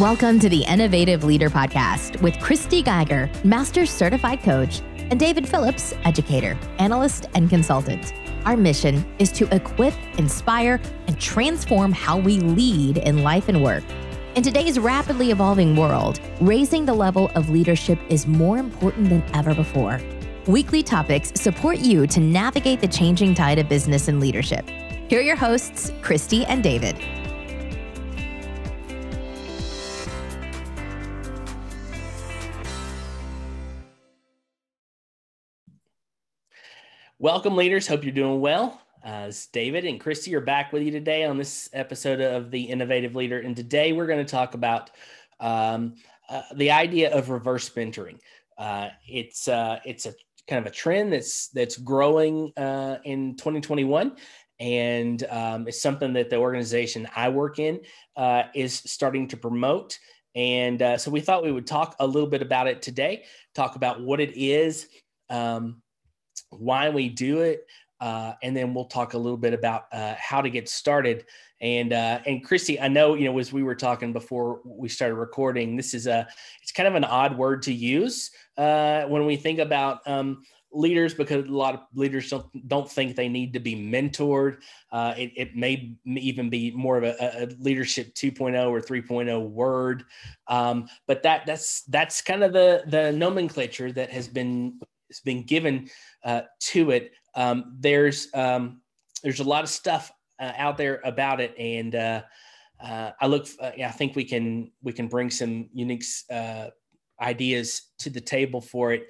Welcome to the Innovative Leader Podcast with Christy Geiger, Master Certified Coach, and David Phillips, Educator, Analyst, and Consultant. Our mission is to equip, inspire, and transform how we lead in life and work. In today's rapidly evolving world, raising the level of leadership is more important than ever before. Weekly topics support you to navigate the changing tide of business and leadership. Here are your hosts, Christy and David. Welcome, leaders. Hope you're doing well. Uh, David and Christy are back with you today on this episode of the Innovative Leader. And today we're going to talk about um, uh, the idea of reverse mentoring. Uh, it's uh, it's a kind of a trend that's that's growing uh, in 2021, and um, it's something that the organization I work in uh, is starting to promote. And so we thought we would talk a little bit about it today. Talk about what it is. Um, why we do it, uh, and then we'll talk a little bit about uh, how to get started. And uh, and Christy, I know you know as we were talking before we started recording, this is a it's kind of an odd word to use uh, when we think about. Um, leaders because a lot of leaders don't, don't think they need to be mentored uh, it, it, may even be more of a, a leadership 2.0 or 3.0 word um, but that that's that's kind of the the nomenclature that has been has been given uh, to it. Um, there's um, there's a lot of stuff uh, out there about it, and uh, uh I look. Uh, I think we can we can bring some unique uh, ideas to the table for it.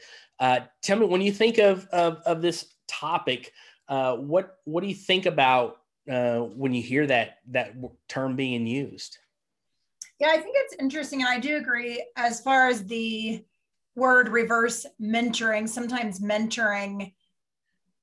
tell me when you think of of, of this topic, what what do you think about when you hear that that term being used? Yeah, I think it's interesting, and I do agree as far as the word reverse mentoring, sometimes mentoring,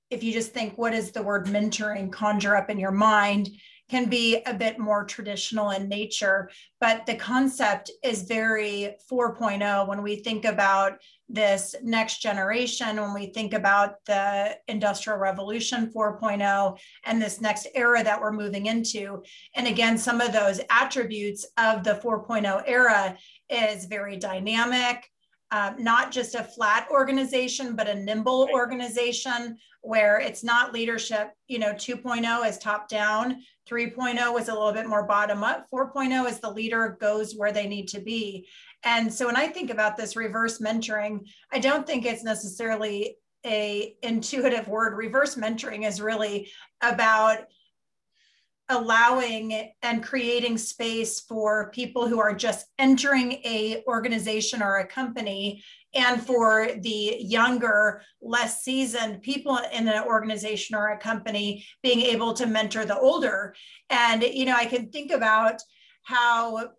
if you just think, what is the word mentoring conjure up in your mind, can be a bit more traditional in nature. But the concept is very 4.0 when we think about this next generation, when we think about the Industrial Revolution 4.0 and this next era that we're moving into. And again, some of those attributes of the 4.0 era is very dynamic, um, not just a flat organization, but a nimble organization where it's not leadership. You know, 2.0 is top down, 3.0 is a little bit more bottom up, 4.0 is the leader goes where they need to be. And so when I think about this reverse mentoring, I don't think it's necessarily a intuitive word. Reverse mentoring is really about allowing and creating space for people who are just entering a organization or a company. And for the younger less seasoned people in an organization or a company being able to mentor the older. And you know i can think about how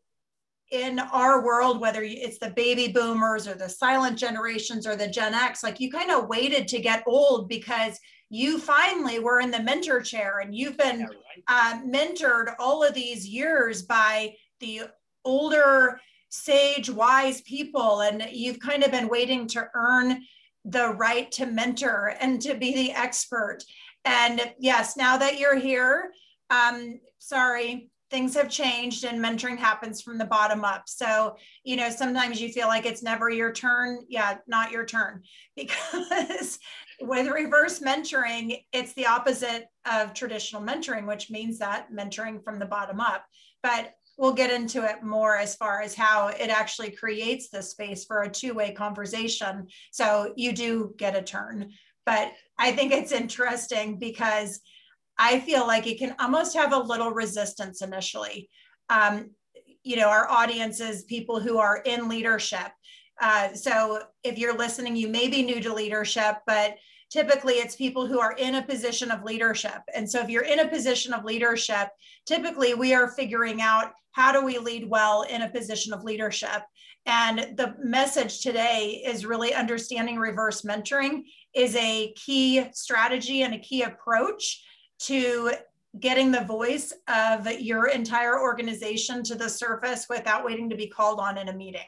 in our world whether it's the baby boomers or the silent generations or the gen x like you kind of waited to get old because you finally were in the mentor chair and you've been yeah, right. uh, mentored all of these years by the older sage wise people and you've kind of been waiting to earn the right to mentor and to be the expert and yes now that you're here um, sorry things have changed and mentoring happens from the bottom up so you know sometimes you feel like it's never your turn yeah not your turn because with reverse mentoring, it's the opposite of traditional mentoring, which means that mentoring from the bottom up. But we'll get into it more as far as how it actually creates the space for a two-way conversation. So you do get a turn. But I think it's interesting because I feel like it can almost have a little resistance initially. Um, you know, our audience is people who are in leadership. Uh, so if you're listening, you may be new to leadership, but typically it's people who are in a position of leadership. And so if you're in a position of leadership, typically we are figuring out how do we lead well in a position of leadership. And the message today is really understanding reverse mentoring is a key strategy and a key approach to getting the voice of your entire organization to the surface without waiting to be called on in a meeting.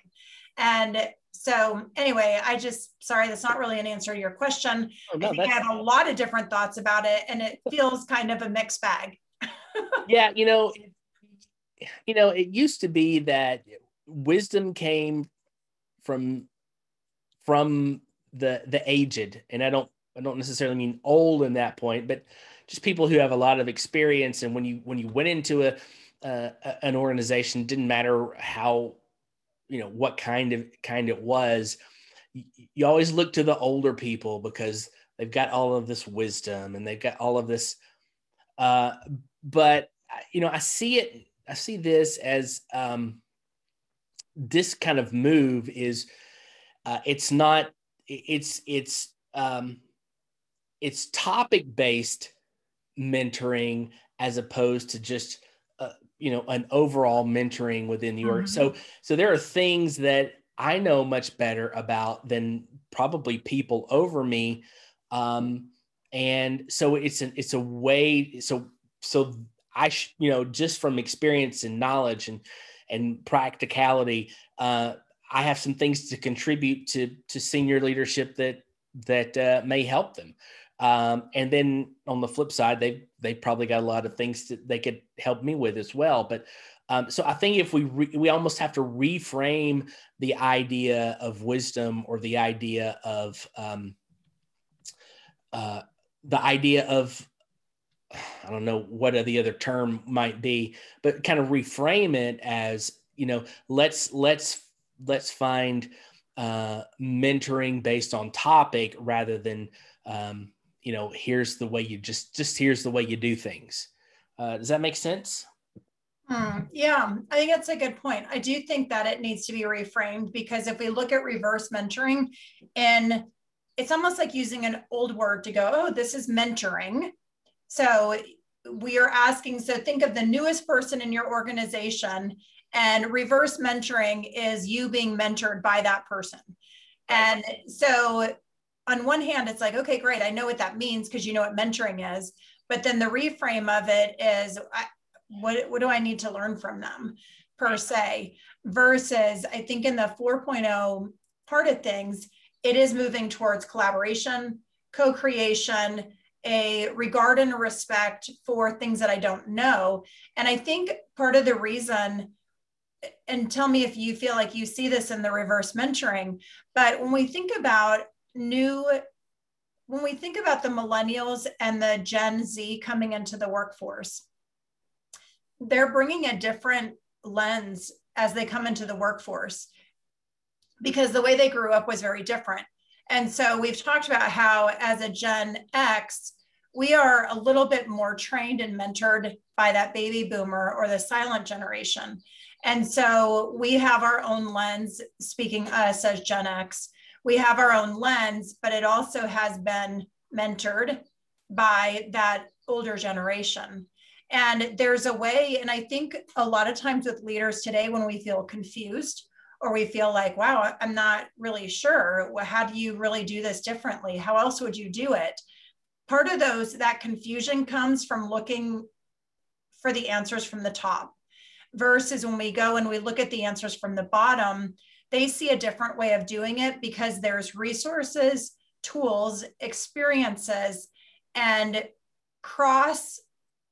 And so anyway, I just sorry that's not really an answer to your question. Oh, no, I, I have a lot of different thoughts about it, and it feels kind of a mixed bag. yeah, you know, you know, it used to be that wisdom came from from the the aged, and I don't I don't necessarily mean old in that point, but just people who have a lot of experience. And when you when you went into a, uh, an organization, didn't matter how you know what kind of kind it was, you, you always look to the older people because they've got all of this wisdom and they've got all of this. Uh, but you know, I see it. I see this as um, this kind of move is. Uh, it's not. It's it's um, it's topic based mentoring as opposed to just uh, you know an overall mentoring within the org. Mm-hmm. So so there are things that I know much better about than probably people over me. Um, and so it's an it's a way so so I sh, you know just from experience and knowledge and and practicality uh, I have some things to contribute to to senior leadership that that uh, may help them. Um, and then on the flip side, they they probably got a lot of things that they could help me with as well. But um, so I think if we re- we almost have to reframe the idea of wisdom or the idea of um, uh, the idea of I don't know what the other term might be, but kind of reframe it as you know let's let's let's find uh, mentoring based on topic rather than um, you know here's the way you just just here's the way you do things. Uh, does that make sense? Hmm, yeah i think that's a good point. I do think that it needs to be reframed because if we look at reverse mentoring and it's almost like using an old word to go oh this is mentoring. So we are asking so think of the newest person in your organization and reverse mentoring is you being mentored by that person. And so on one hand, it's like, okay, great. I know what that means because you know what mentoring is. But then the reframe of it is, I, what, what do I need to learn from them per se? Versus, I think in the 4.0 part of things, it is moving towards collaboration, co creation, a regard and respect for things that I don't know. And I think part of the reason, and tell me if you feel like you see this in the reverse mentoring, but when we think about new when we think about the millennials and the Gen Z coming into the workforce, they're bringing a different lens as they come into the workforce because the way they grew up was very different. And so we've talked about how, as a Gen X, we are a little bit more trained and mentored by that baby boomer or the silent generation. And so we have our own lens, speaking us as Gen X, we have our own lens, but it also has been mentored by that older generation. And there's a way, and I think a lot of times with leaders today, when we feel confused or we feel like, wow, I'm not really sure, how do you really do this differently? How else would you do it? Part of those, that confusion comes from looking for the answers from the top versus when we go and we look at the answers from the bottom, they see a different way of doing it because there's resources, tools, experiences, and cross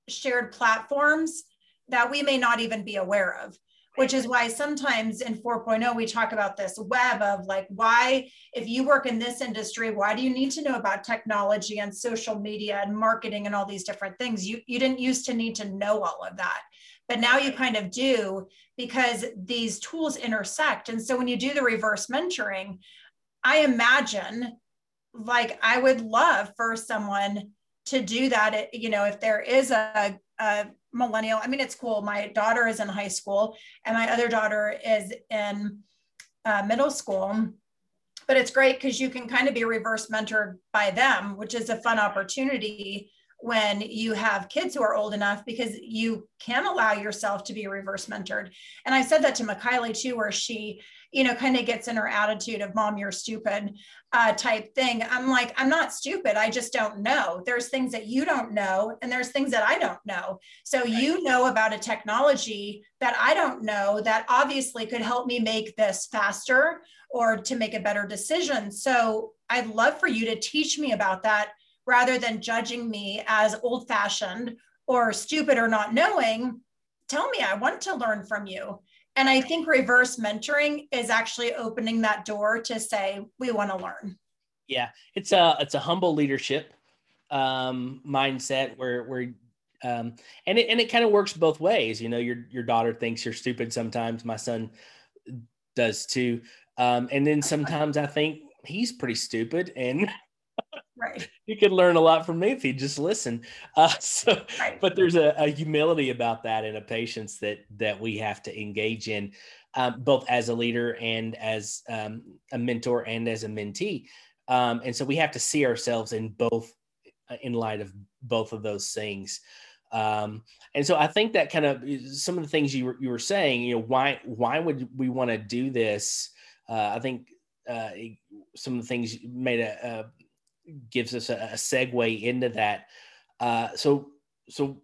shared platforms that we may not even be aware of which is why sometimes in 4.0 we talk about this web of like why if you work in this industry why do you need to know about technology and social media and marketing and all these different things you you didn't used to need to know all of that but now you kind of do because these tools intersect. And so when you do the reverse mentoring, I imagine like I would love for someone to do that. You know, if there is a, a millennial, I mean, it's cool. My daughter is in high school and my other daughter is in uh, middle school. But it's great because you can kind of be reverse mentored by them, which is a fun opportunity when you have kids who are old enough because you can allow yourself to be reverse mentored. And I said that to Makaylee too, where she, you know, kind of gets in her attitude of mom, you're stupid uh, type thing. I'm like, I'm not stupid. I just don't know. There's things that you don't know, and there's things that I don't know. So you know about a technology that I don't know that obviously could help me make this faster or to make a better decision. So I'd love for you to teach me about that rather than judging me as old fashioned or stupid or not knowing, tell me, I want to learn from you. And I think reverse mentoring is actually opening that door to say, we want to learn. Yeah, it's a it's a humble leadership um, mindset where where um, and it and it kind of works both ways. You know, your your daughter thinks you're stupid sometimes. My son does too. Um, and then sometimes I think he's pretty stupid and right you could learn a lot from me if you just listen uh, so right. but there's a, a, humility about that and a patience that that we have to engage in um, both as a leader and as um, a mentor and as a mentee um, and so we have to see ourselves in both uh, in light of both of those things um, and so I think that kind of some of the things you were, you were saying, you know, why why would we want to do this? Uh, I think uh, some of the things made a, gives us a, a, segue into that. Uh, so, so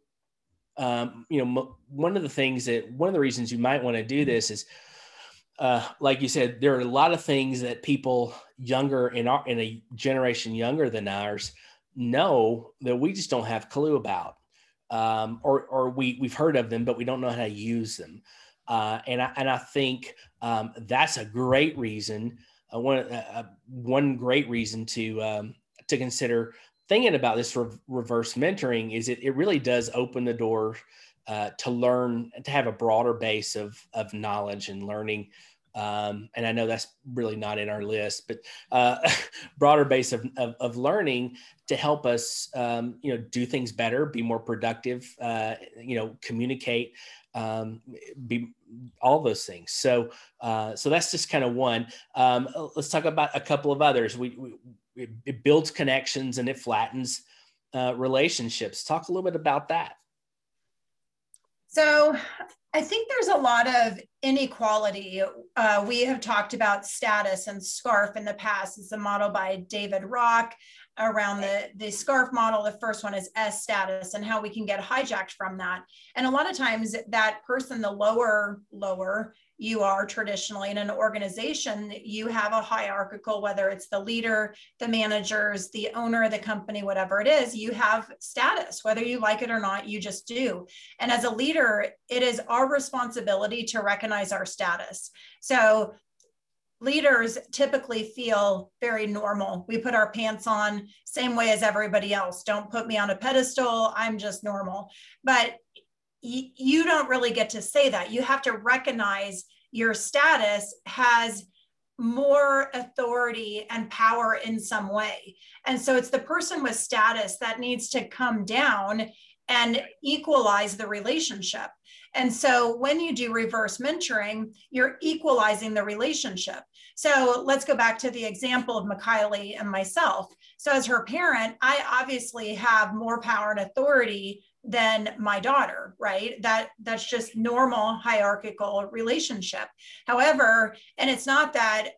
um, you know, one of the things that one of the reasons you might want to do this is, uh, like you said, there are a lot of things that people younger in our in a generation younger than ours know that we just don't have clue about, um, or or we we've heard of them, but we don't know how to use them. Uh, and I and I think um, that's a great reason. Uh, one uh, one great reason to um, to consider thinking about this re- reverse mentoring is it, it really does open the door uh, to learn to have a broader base of, of knowledge and learning um, and I know that's really not in our list, but uh, broader base of, of, of, learning to help us, um, you know, do things better, be more productive, uh, you know, communicate, um, be all those things. So, uh, so that's just kind of one. Um, let's talk about a couple of others. We, we it, builds connections and it flattens uh, relationships. Talk a little bit about that. So, I think there's a lot of inequality. Uh, we have talked about status and SCARF in the past. It's a model by David Rock around the, the SCARF model. The first one is S status and how we can get hijacked from that. And a lot of times that person, the lower, lower, you are traditionally in an organization, you have a hierarchical, whether it's the leader, the managers, the owner of the company, whatever it is, you have status, whether you like it or not, you just do. And as a leader, it is our responsibility to recognize our status. So leaders typically feel very normal. We put our pants on same way as everybody else. Don't put me on a pedestal. I'm just normal. But you don't really get to say that. You have to recognize your status has more authority and power in some way. And so it's the person with status that needs to come down and equalize the relationship. And so when you do reverse mentoring, you're equalizing the relationship. So let's go back to the example of McKiley and myself. So as her parent, I obviously have more power and authority than my daughter right that that's just normal hierarchical relationship however and it's not that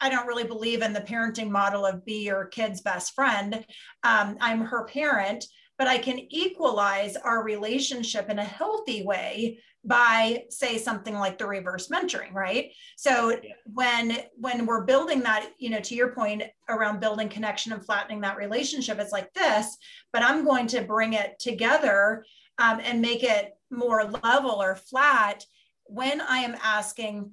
I don't really believe in the parenting model of be your kid's best friend. Um, I'm her parent, but I can equalize our relationship in a healthy way by say something like the reverse mentoring right so yeah. when when we're building that you know to your point around building connection and flattening that relationship it's like this but i'm going to bring it together um, and make it more level or flat when i am asking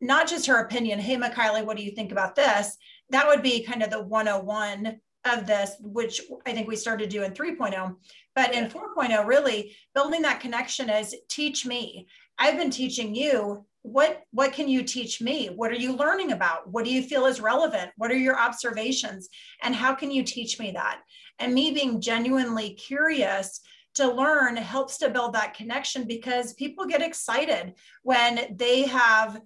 not just her opinion hey McKiley, what do you think about this that would be kind of the 101 of this, which I think we started doing 3.0. But in 4.0, really building that connection is teach me. I've been teaching you. What what can you teach me? What are you learning about? What do you feel is relevant? What are your observations? And how can you teach me that? And me being genuinely curious to learn helps to build that connection because people get excited when they have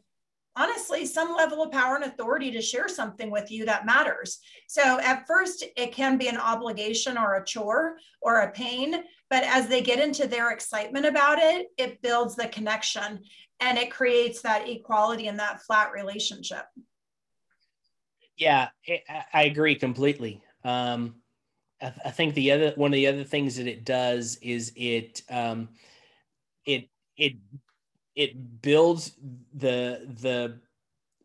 honestly some level of power and authority to share something with you that matters. So at first, it can be an obligation or a chore or a pain, but as they get into their excitement about it, it builds the connection and it creates that equality and that flat relationship. Yeah, I agree completely. Um, I, think the other one of the other things that it does is it um, it it it builds the the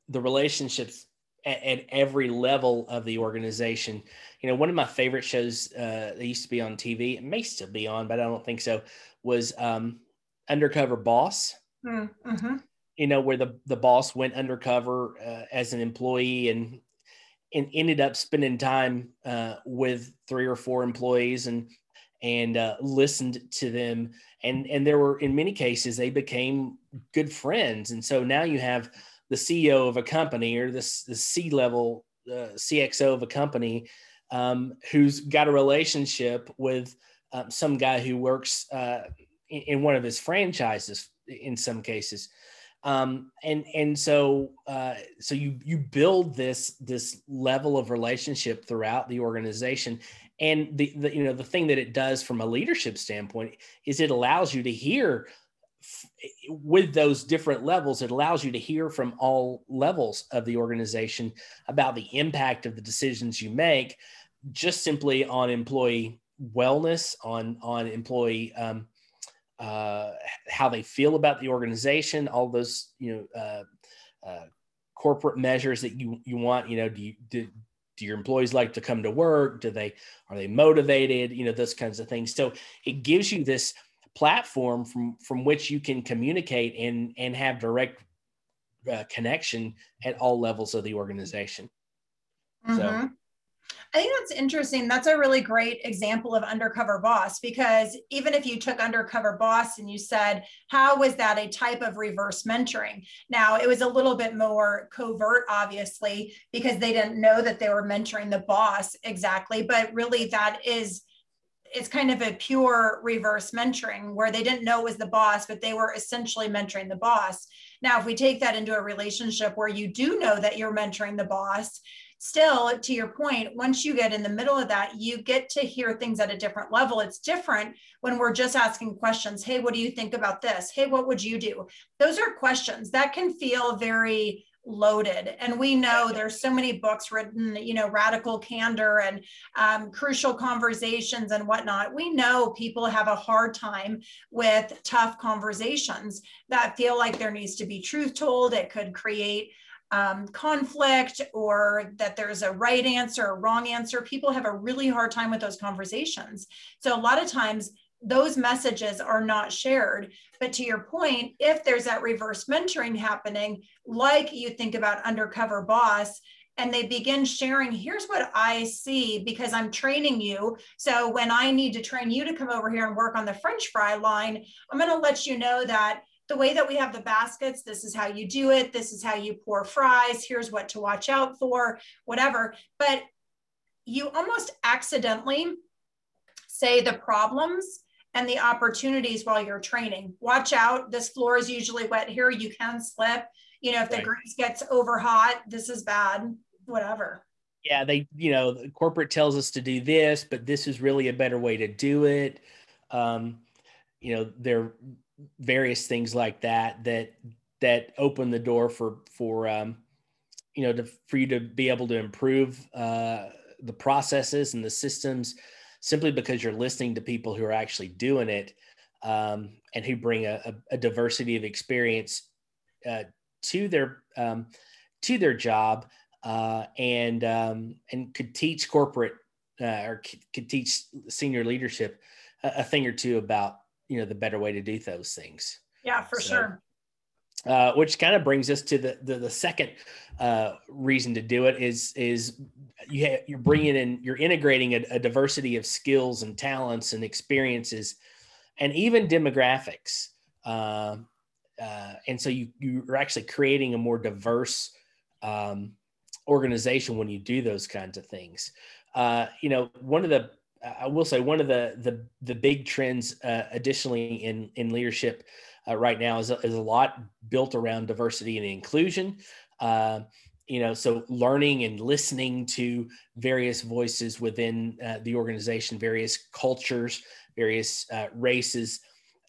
the relationships at, at, every level of the organization. You know, one of my favorite shows uh, that used to be on TV, it may still be on, but I don't think so, was um, Undercover Boss. Mm, mm-hmm. you know, where the the boss went undercover uh, as an employee and and ended up spending time uh, with three or four employees and and uh, listened to them. And and there were in many cases they became good friends. And so now you have the ceo of a company or this the c level uh, cxo of a company um, who's got a relationship with um, some guy who works uh, in, in, one of his franchises in some cases. Um, and and so uh, so you you build this this level of relationship throughout the organization and the, the you know the thing that it does from a leadership standpoint is it allows you to hear with those different levels it allows you to hear from all levels of the organization about the impact of the decisions you make just simply on employee wellness on on employee um, uh, how they feel about the organization all those you know uh, uh, corporate measures that you you want you know do you do, do your employees like to come to work? Do they are they motivated? You know those kinds of things. So it gives you this platform from from which you can communicate and and have direct uh, connection at all levels of the organization. Mm-hmm. so I think that's interesting. That's a really great example of undercover boss because even if you took undercover boss and you said, how was that a type of reverse mentoring? Now, it was a little bit more covert, obviously, because they didn't know that they were mentoring the boss exactly. But really, that is it's kind of a pure reverse mentoring where they didn't know it was the boss, but they were essentially mentoring the boss. Now, if we take that into a relationship where you do know that you're mentoring the boss, still to your point once you get in the middle of that you get to hear things at a different level. It's different when we're just asking questions hey what do you think about this? Hey what would you do? Those are questions that can feel very loaded. And we know there's so many books written you know radical candor and um, crucial conversations and whatnot. We know people have a hard time with tough conversations that feel like there needs to be truth told. It could create um, conflict or that there's a right answer or wrong answer. People have a really hard time with those conversations. So a lot of times those messages are not shared. But to your point, if there's that reverse mentoring happening, like you think about undercover boss, and they begin sharing here's what i see because i'm training you so when i need to train you to come over here and work on the french fry line i'm going to let you know that the way that we have the baskets, this is how you do it. This is how you pour fries. Here's what to watch out for, whatever. But you almost accidentally say the problems and the opportunities while you're training. Watch out. This floor is usually wet here. You can slip. You know, if right. the grease gets over hot, this is bad, whatever. Yeah, they, you know, the corporate tells us to do this, but this is really a better way to do it. Um, you know, they're various things like that that that open the door for for um, you know to, for you to be able to improve uh, the processes and the systems simply because you're listening to people who are actually doing it um, and who bring a, a, diversity of experience uh, to their um, to their job uh, and um, and could teach corporate uh, or could teach senior leadership a, a thing or two about you know the better way to do those things. Yeah for so, sure. uh, which kind of brings us to the the, the second uh, reason to do it is is you ha- you're bringing in you're integrating a, a, diversity of skills and talents and experiences and even demographics. Uh, uh and so you you're actually creating a more diverse um, organization when you do those kinds of things. Uh, you know one of the I will say one of the the the big trends, uh, additionally in in leadership uh, right now, is a, is a lot built around diversity and inclusion. Uh, you know, so learning and listening to various voices within uh, the organization, various cultures, various uh, races,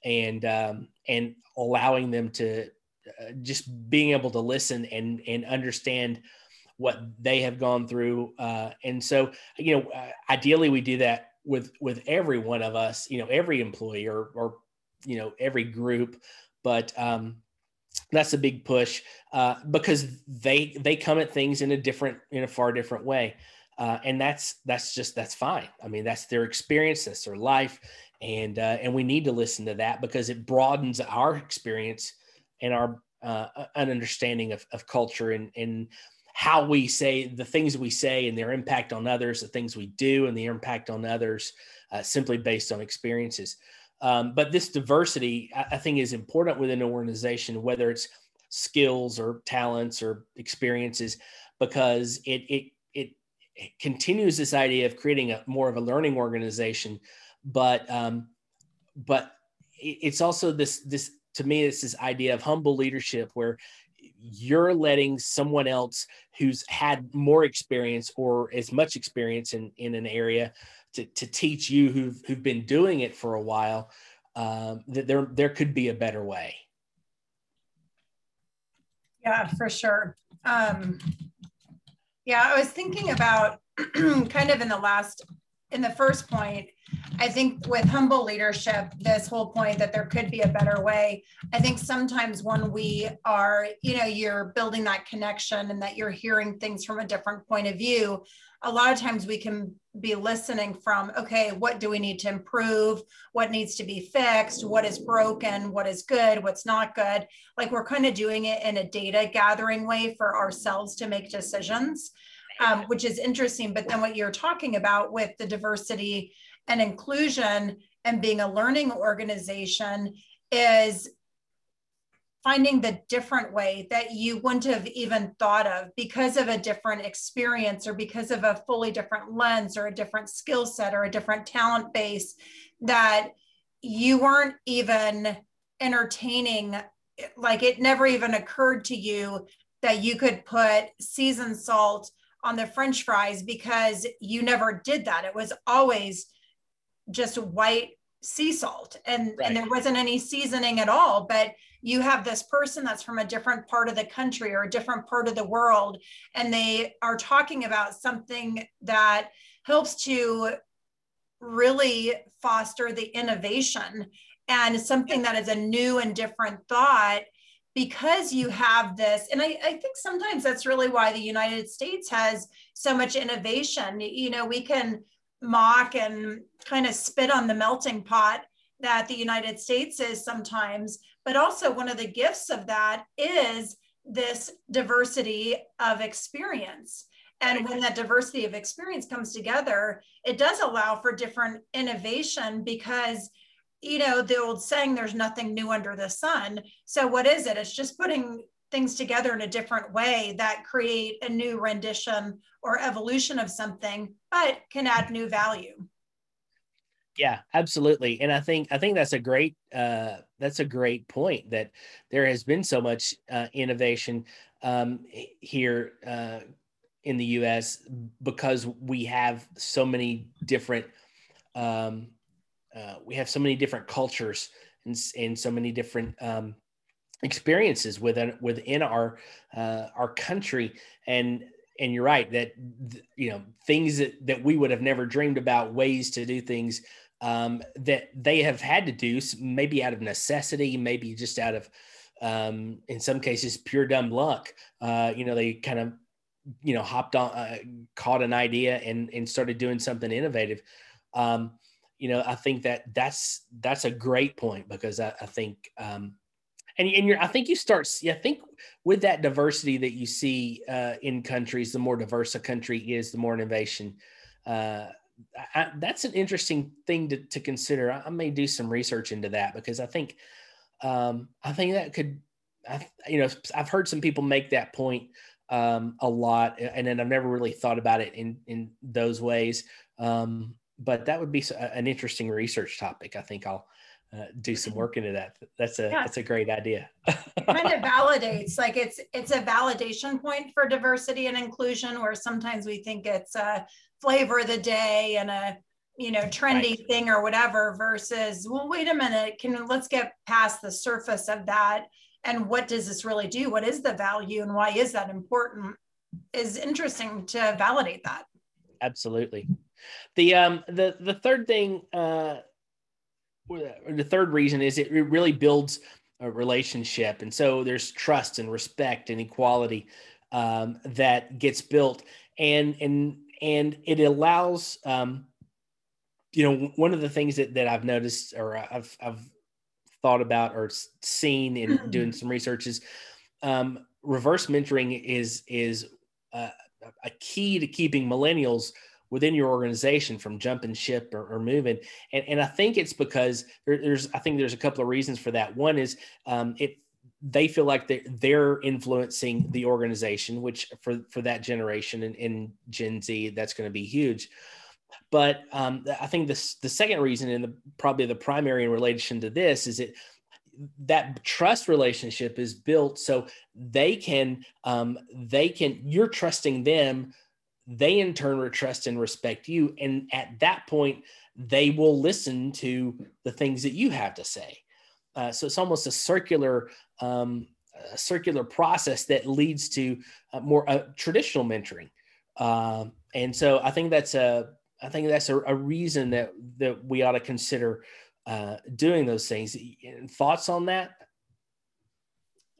and um, and allowing them to uh, just being able to listen and and understand what they have gone through. Uh, and so, you know, uh, ideally we do that with with every one of us, you know, every employee or or you know every group. But um, that's a big push uh, because they they come at things in a different in a far different way. Uh, and that's that's just that's fine. I mean, that's their experience, that's their life, and uh, and we need to listen to that because it broadens our experience and our uh, an understanding of, of culture and, and how we say the things we say and their impact on others, the things we do and the impact on others, uh, simply based on experiences. Um, but this diversity, I, I, think, is important within an organization, whether it's skills or talents or experiences, because it it it, it continues this idea of creating a more of a learning organization, but um, but it's also this this to me it's this idea of humble leadership where you're letting someone else who's had more experience or as much experience in, in an area to, to teach you who've, who've been doing it for a while um, that there, there could be a better way. Yeah, for sure. Um, yeah, I was thinking about kind of in the last, in the first point, I think with humble leadership, this whole point that there could be a better way. I think sometimes when we are, you know, you're building that connection and that you're hearing things from a different point of view, a lot of times we can be listening from, okay, what do we need to improve? What needs to be fixed? What is broken? What is good? What's not good? Like we're kind of doing it in a data gathering way for ourselves to make decisions. Um, which is interesting. But then what you're talking about with the diversity and inclusion and being a learning organization is finding the different way that you wouldn't have even thought of because of a different experience or because of a fully different lens or a different skill set or a different talent base that you weren't even entertaining like it never even occurred to you that you could put seasoned salt on the french fries because you never did that it was always just white sea salt and right. and there wasn't any seasoning at all but you have this person that's from a different part of the country or a different part of the world and they are talking about something that helps to really foster the innovation and something that is a new and different thought because you have this and I, I, think sometimes that's really why the united states has so much innovation you know we can mock and kind of spit on the melting pot that the United States is sometimes. But also, one of the gifts of that is this diversity of experience. And when that diversity of experience comes together, it does allow for different innovation because, you know, the old saying, there's nothing new under the sun. So, what is it? It's just putting things together in a different way that create a new rendition or evolution of something, but can add new value. Yeah, absolutely. And I think I think that's a great uh, that's a great point that there has been so much uh, innovation um, here uh, in the U.S. because we have so many different um, uh, we have so many different cultures and, and so many different um, experiences within within our uh, our country. And and you're right that you know things that, that we would have never dreamed about ways to do things um, that they have had to do maybe out of necessity maybe just out of um, in some cases pure dumb luck. Uh, you know they kind of you know hopped on uh, caught an idea and and started doing something innovative. Um, you know i think that that's that's a great point because i, I think um, and, and you're, I think you start, I think with that diversity that you see uh, in countries, the more diverse a country is, the more innovation. Uh, I, that's an interesting thing to, to consider. I, I, may do some research into that because I think, um, I think that could, I, you know, I've heard some people make that point um, a lot, and then I've never really thought about it in in those ways. Um, but that would be an interesting research topic. I think I'll uh, do some work into that. That's a yeah. that's a great idea. it kind of validates, like it's it's a validation point for diversity and inclusion, where sometimes we think it's a flavor of the day and a you know trendy right. thing or whatever. Versus, well, wait a minute, can let's get past the surface of that and what does this really do? What is the value and why is that important? Is interesting to validate that. Absolutely. The um the the third thing uh the third reason is it really builds a relationship. And so there's trust and respect and equality um, that gets built. And and and it allows um, you know one of the things that, that i've noticed or i've i've thought about or seen in doing some research is um, reverse mentoring is is uh, a key to keeping millennials within your organization from jumping ship or, or moving. And, and I think it's because there, there's, I think there's a couple of reasons for that. One is um, it, they feel like they're, they're influencing the organization, which for, for that generation and, and Gen Z, that's going to be huge. But um, I think this, the second reason and the, probably the primary in relation to this is it that trust relationship is built so they can um, they can you're trusting them they in turn trust and respect you. And at that point they will listen to the things that you have to say. Uh, so it's almost a circular um, a circular process that leads to more uh, traditional mentoring. Uh, and so i think that's a i think that's a, a reason that that we ought to consider uh, doing those things. Thoughts on that?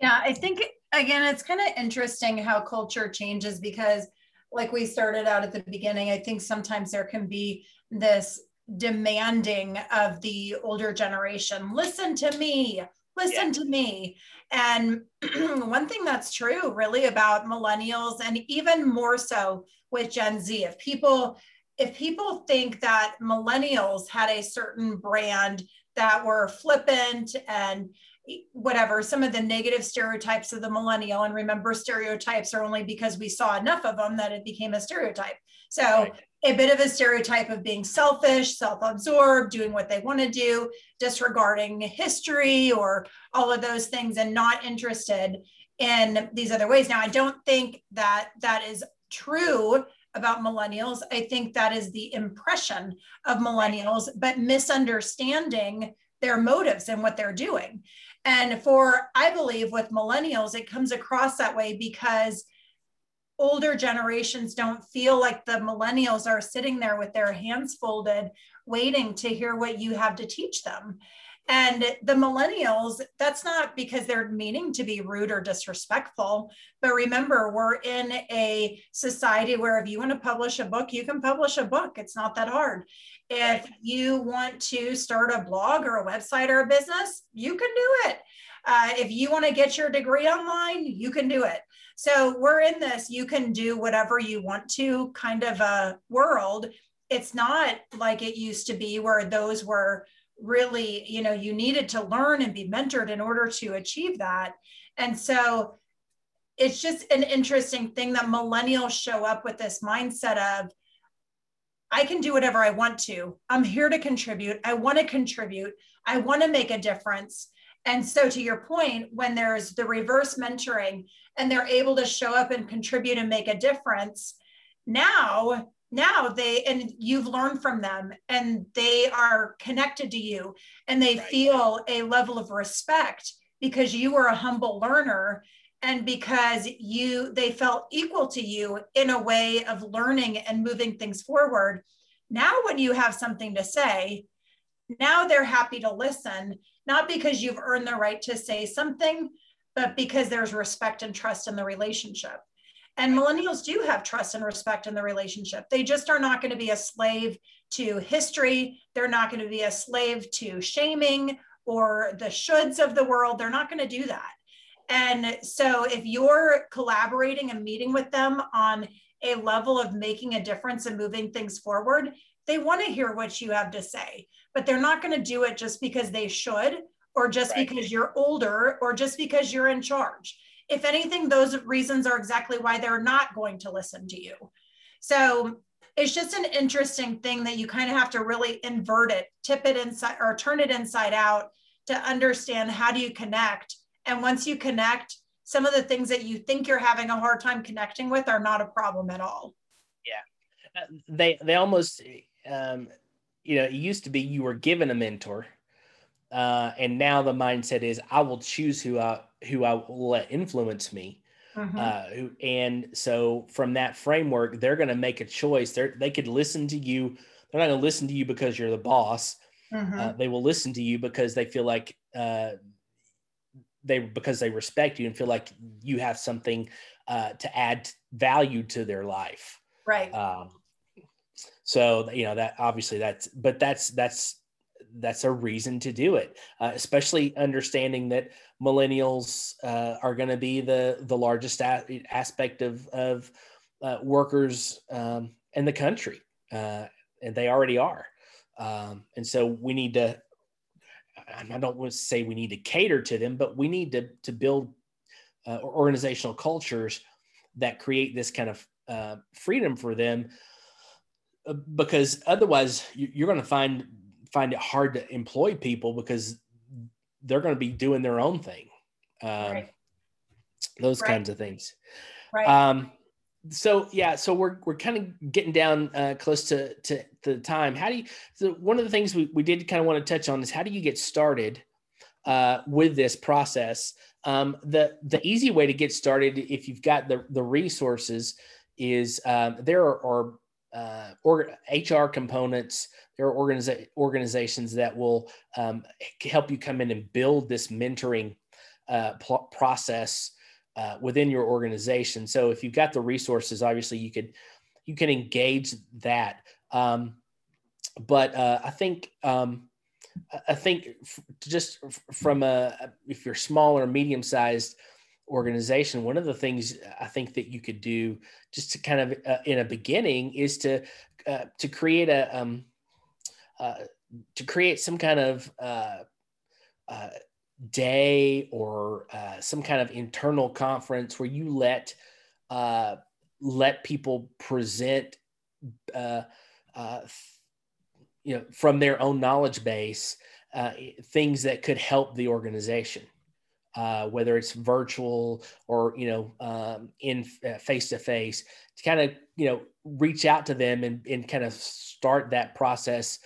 Yeah i think again it's kind of interesting how culture changes because like we started out at the beginning, I think sometimes there can be this demanding of the older generation listen to me, listen yeah. to me. And one thing that's true really about millennials and even more so with Gen Z, if people if people think that millennials had a certain brand that were flippant and whatever some of the negative stereotypes of the millennial. And remember stereotypes are only because we saw enough of them that it became a stereotype. So right. a bit of a stereotype of being selfish self-absorbed doing what they want to do disregarding history or all of those things and not interested in these other ways. Now i don't think that that is true about millennials i think that is the impression of millennials but misunderstanding their motives and what they're doing and for, I believe, with millennials, it comes across that way because older generations don't feel like the millennials are sitting there with their hands folded, waiting to hear what you have to teach them. And the millennials, that's not because they're meaning to be rude or disrespectful. But remember, we're in a society where if you want to publish a book, you can publish a book. It's not that hard. If you want to start a blog or a website or a business, you can do it. Uh, if you want to get your degree online, you can do it. So we're in this, you can do whatever you want to kind of a world. It's not like it used to be where those were really, you know, you needed to learn and be mentored in order to achieve that. And so it's just an interesting thing that millennials show up with this mindset of, I can do whatever I want to. I'm here to contribute. I want to contribute. I want to make a difference. And so, to your point, when there's the reverse mentoring and they're able to show up and contribute and make a difference, now now they and you've learned from them and they are connected to you and they right. feel a level of respect because you were a humble learner and because you they felt equal to you in a way of learning and moving things forward now when you have something to say now they're happy to listen not because you've earned the right to say something but because there's respect and trust in the relationship and millennials do have trust and respect in the relationship. They just are not going to be a slave to history. They're not going to be a slave to shaming or the shoulds of the world. They're not going to do that. And so if you're collaborating and meeting with them on a level of making a difference and moving things forward, they want to hear what you have to say, but they're not going to do it just because they should or just right. because you're older or just because you're in charge if anything, those reasons are exactly why they're not going to listen to you. So it's just an interesting thing that you kind of have to really invert it, tip it inside or turn it inside out to understand how do you connect. And once you connect, some of the things that you think you're having a hard time connecting with are not a problem at all. Yeah. Uh, they, they almost, um, you know, it used to be you were given a mentor uh, and now the mindset is I will choose who I who I will let influence me. Mm-hmm. Uh, and so from that framework, they're going to make a choice. They they could listen to you. They're not going to listen to you because you're the boss. Mm-hmm. Uh, they will listen to you because they feel like uh, they because they respect you and feel like you have something uh, to add value to their life. Right. Um, so you know that obviously that's but that's that's that's a reason to do it, uh, especially understanding that millennials uh, are going to be the the largest a- aspect of of uh, workers um, in the country, uh, and they already are. Um, and so we need to. I don't want to say we need to cater to them, but we need to to build uh, organizational cultures that create this kind of uh, freedom for them because otherwise you're going to find find it hard to employ people because they're going to be doing their own thing. Um, right. Those right. kinds of things. Right. Um, so yeah, so we're we're kind of getting down uh, close to, to to the time. How do you? So one of the things we we did kind of want to touch on is how do you get started uh, with this process? Um, the the easy way to get started if you've got the the resources is um, there are, are uh, or HR components. There are organiza- organizations that will um, help you come in and build this mentoring uh, pl- process uh, within your organization. So if you've got the resources, obviously you could you can engage that. Um, but uh, I think um, I think just from a if you're small or medium sized organization, one of the things I think that you could do just to kind of uh, in a beginning is to uh, to create a um, uh, to create some kind of uh, uh, day or uh, some kind of internal conference where you let let people present you know from their own knowledge base things that could help the organization uh, whether it's virtual or you know um, in face to face to kind of you know reach out to them and, and kind of start that process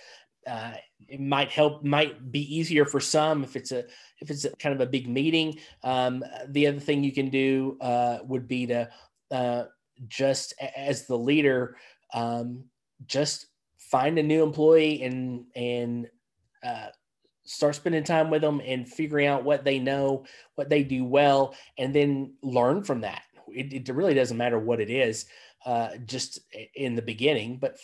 uh, it might help might be easier for some if it's a if it's a, kind of a big meeting. Um, the other thing you can do uh, would be to uh, just as the leader um, just find a new employee and and uh, start spending time with them and figuring out what they know, what they do well, and then learn from that. It, it really doesn't matter what it is, uh, just in the beginning, but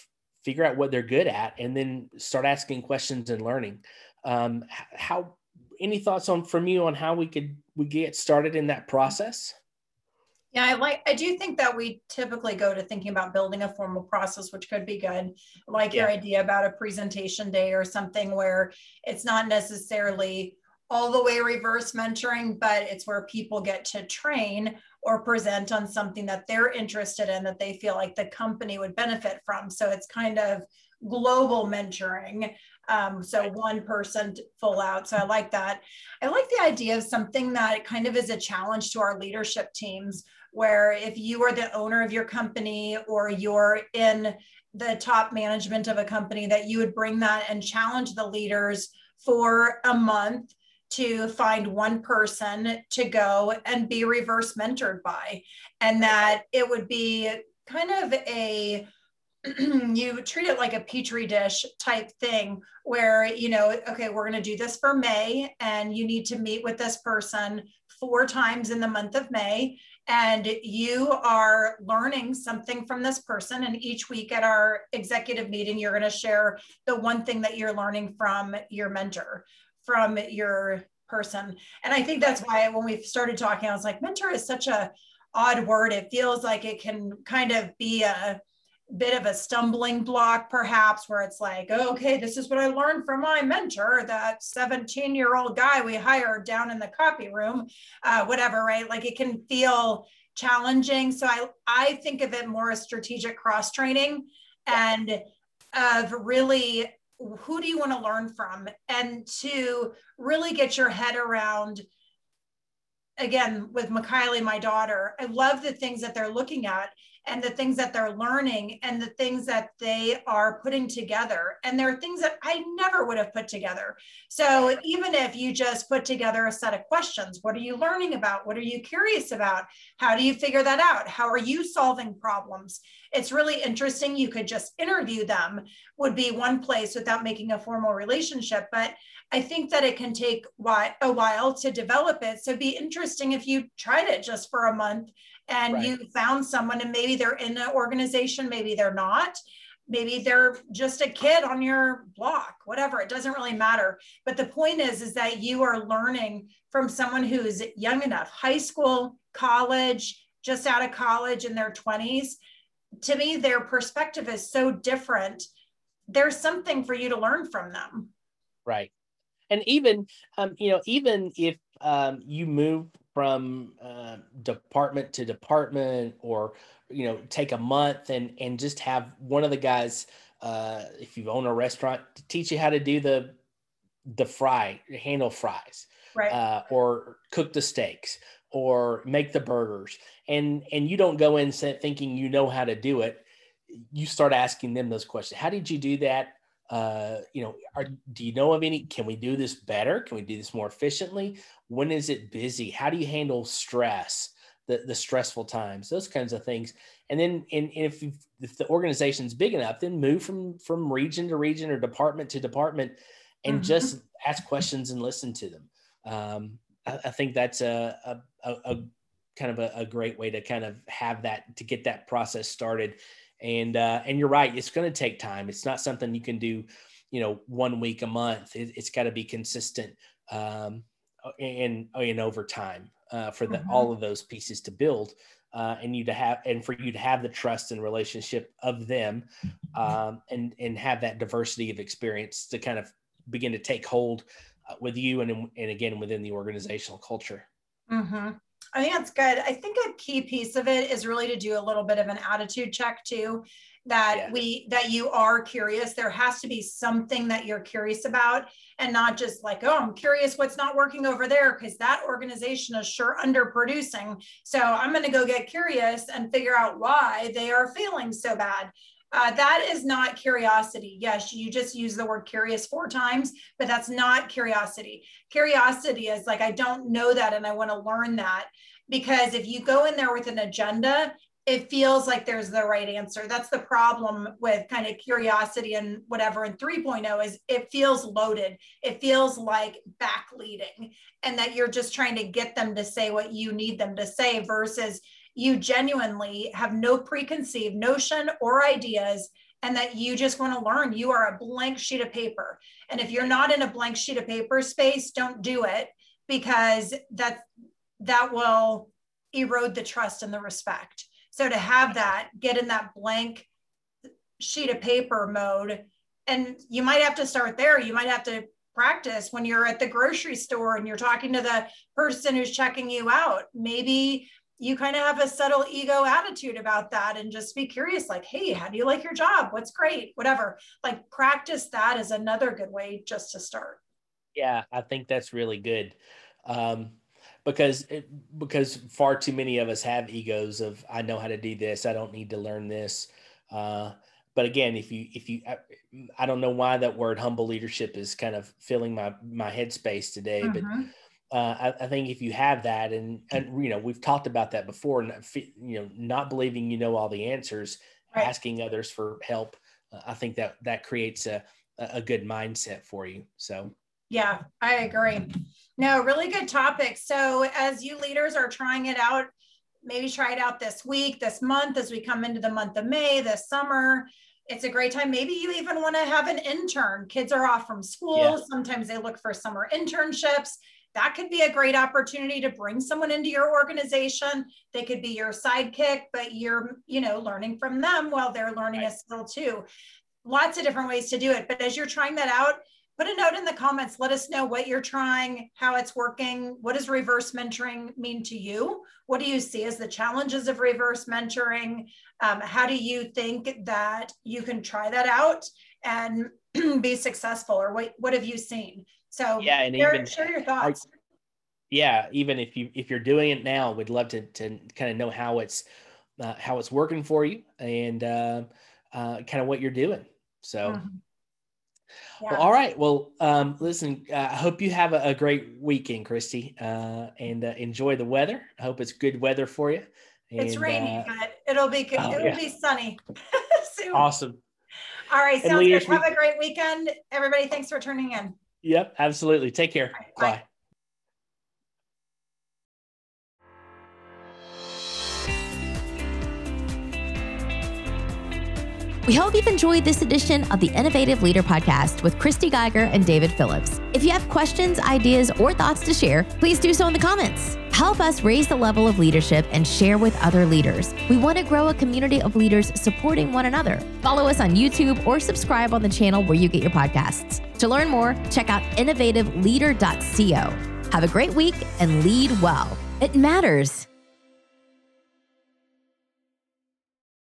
figure out what they're good at, and then start asking questions and learning. Um, how? Any thoughts on from you on how we could we get started in that process? Yeah, I like I do think that we typically go to thinking about building a formal process, which could be good. like yeah. your idea about a presentation day or something where it's not necessarily all the way reverse mentoring, but it's where people get to train or present on something that they're interested in that they feel like the company would benefit from. So it's kind of global mentoring. Um, so one person full out. So I like that. I like the idea of something that kind of is a challenge to our leadership teams where if you are the owner of your company or you're in the top management of a company, that you would bring that and challenge the leaders for a month to find one person to go and be reverse mentored by. And that it would be kind of a you treat it like a petri dish type thing where you know okay we're going to do this for may and you need to meet with this person four times in the month of may and you are learning something from this person. And each week at our executive meeting, you're going to share the one thing that you're learning from your mentor, from your person. And I think that's why when we started talking, I was like, mentor is such a odd word. It feels like it can kind of be a bit of a stumbling block perhaps where it's like okay this is what i learned from my mentor that 17 year old guy we hired down in the copy room uh, whatever right? Like it can feel challenging. So i i think of it more as strategic cross training and of really who do you want to learn from? And to really get your head around again with Mikhaili, my daughter, I love the things that they're looking at and the things that they're learning and the things that they are putting together. And there are things that I never would have put together. So even if you just put together a set of questions, what are you learning about? What are you curious about? How do you figure that out? How are you solving problems? It's really interesting. You could just interview them, would be one place without making a formal relationship. But I think that it can take a while to develop it. So it'd be interesting if you tried it just for a month and right. you found someone and maybe they're in an organization, maybe they're not, maybe they're just a kid on your block whatever it doesn't really matter. But the point is is that you are learning from someone who's young enough high school college just out of college in their 20s to me their perspective is so different. There's something for you to learn from them. Right and even um, you know even if um, you move from uh, department to department or you know take a month and and just have one of the guys uh, if you own a restaurant to teach you how to do the the fry handle fries right. uh, or cook the steaks or make the burgers. And and you don't go in thinking you know how to do it. You start asking them those questions. How did you do that uh, you know are, do you know of any can we do this better? Can we do this more efficiently? When is it busy? How do you handle stress the, the stressful times those kinds of things? And then and if, if the organization's big enough then move from from region to region or department to department and mm-hmm. just ask questions and listen to them. Um, I, I, think that's a, a, a kind of a, a, great way to kind of have that to get that process started and uh, and you're right it's going to take time it's not something you can do you know one week a month it, has got to be consistent um, and and over time uh, for the, mm-hmm. all of those pieces to build uh, and you to have and for you to have the trust and relationship of them um, and and have that diversity of experience to kind of begin to take hold uh, with you and and again within the organizational culture mm-hmm. I think that's good. I think a key piece of it is really to do a little bit of an attitude check too that yeah. we that you are curious. There has to be something that you're curious about and not just like oh i'm curious what's not working over there because that organization is sure underproducing. So i'm going to go get curious and figure out why they are feeling so bad uh, that is not curiosity. Yes, you just use the word curious four times, but that's not curiosity. Curiosity is like, I don't know that and I want to learn that. Because if you go in there with an agenda, it feels like there's the right answer. That's the problem with kind of curiosity and whatever in 3.0 is it feels loaded. It feels like back leading and that you're just trying to get them to say what you need them to say versus you genuinely have no preconceived notion or ideas and that you just want to learn. You are a blank sheet of paper. And if you're not in a blank sheet of paper space, don't do it because that that will erode the trust and the respect. So to have that, get in that blank sheet of paper mode, and you might have to start there. You might have to practice when you're at the grocery store and you're talking to the person who's checking you out. Maybe you kind of have a subtle ego attitude about that and just be curious like hey how do you like your job? What's great? Whatever. Like practice that is another good way just to start. Yeah i think that's really good. Um, because it, because far too many of us have egos of I know how to do this, I don't need to learn this. Uh, but again, if you if you I, I, don't know why that word humble leadership is kind of filling my my headspace today, mm-hmm. but uh, I, I, think if you have that and and you know we've talked about that before, and you know not believing you know all the answers, right. asking others for help, uh, I think that that creates a a good mindset for you. So yeah, I agree. No, really good topic. So, as you leaders are trying it out, maybe try it out this week, this month, as we come into the month of May, this summer. It's a great time. Maybe you even want to have an intern. Kids are off from school. Yeah. Sometimes they look for summer internships. That could be a great opportunity to bring someone into your organization. They could be your sidekick, but you're, you know, learning from them while they're learning right. a skill too. Lots of different ways to do it. But as you're trying that out, put a note in the comments. Let us know what you're trying, how it's working. What does reverse mentoring mean to you? What do you see as the challenges of reverse mentoring? Um, how do you think that you can try that out and be successful? Or what, what have you seen? So yeah, and share, even share your thoughts. Yeah, even if you if you're doing it now, we'd love to to kind of know how it's uh, how it's working for you and uh, uh, kind of what you're doing. So. Mm-hmm. Yeah. Well, all right. Well, um, listen, uh, I hope you have a, a great weekend, Christy, uh, and uh, enjoy the weather. I hope it's good weather for you. And, it's rainy, uh, but it'll be good. Oh, it'll yeah. be sunny soon. Awesome. All right. Sounds good. Have a great weekend. Everybody, thanks for tuning in. Yep, absolutely. Take care. Bye. bye. We hope you've enjoyed this edition of the Innovative Leader Podcast with Christy Geiger and David Phillips. If you have questions, ideas, or thoughts to share, please do so in the comments. Help us raise the level of leadership and share with other leaders. We want to grow a community of leaders supporting one another. Follow us on YouTube or subscribe on the channel where you get your podcasts. To learn more, check out innovativeleader.co. Have a great week and lead well. It matters.